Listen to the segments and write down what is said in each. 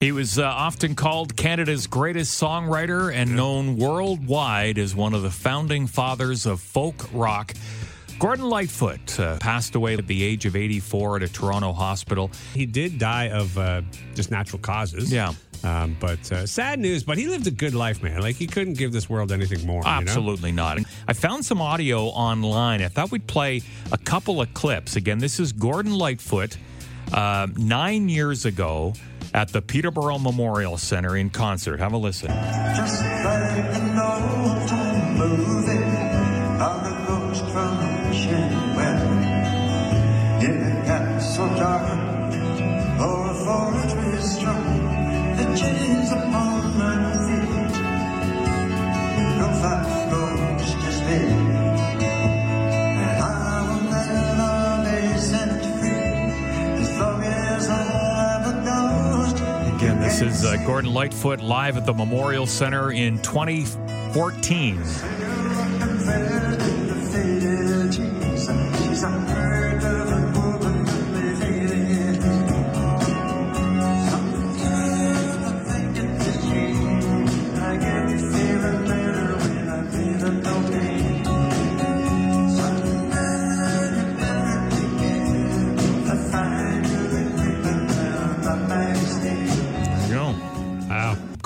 He was uh, often called Canada's greatest songwriter and known worldwide as one of the founding fathers of folk rock. Gordon Lightfoot uh, passed away at the age of 84 at a Toronto hospital. He did die of uh, just natural causes. Yeah. Um, but uh, sad news, but he lived a good life, man. Like he couldn't give this world anything more. you know? Absolutely not. I found some audio online. I thought we'd play a couple of clips. Again, this is Gordon Lightfoot uh, nine years ago at the Peterborough Memorial Center in concert. Have a listen. Just like Again, this is uh, Gordon Lightfoot live at the Memorial Center in 2014.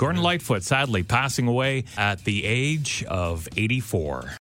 Gordon Lightfoot sadly passing away at the age of 84.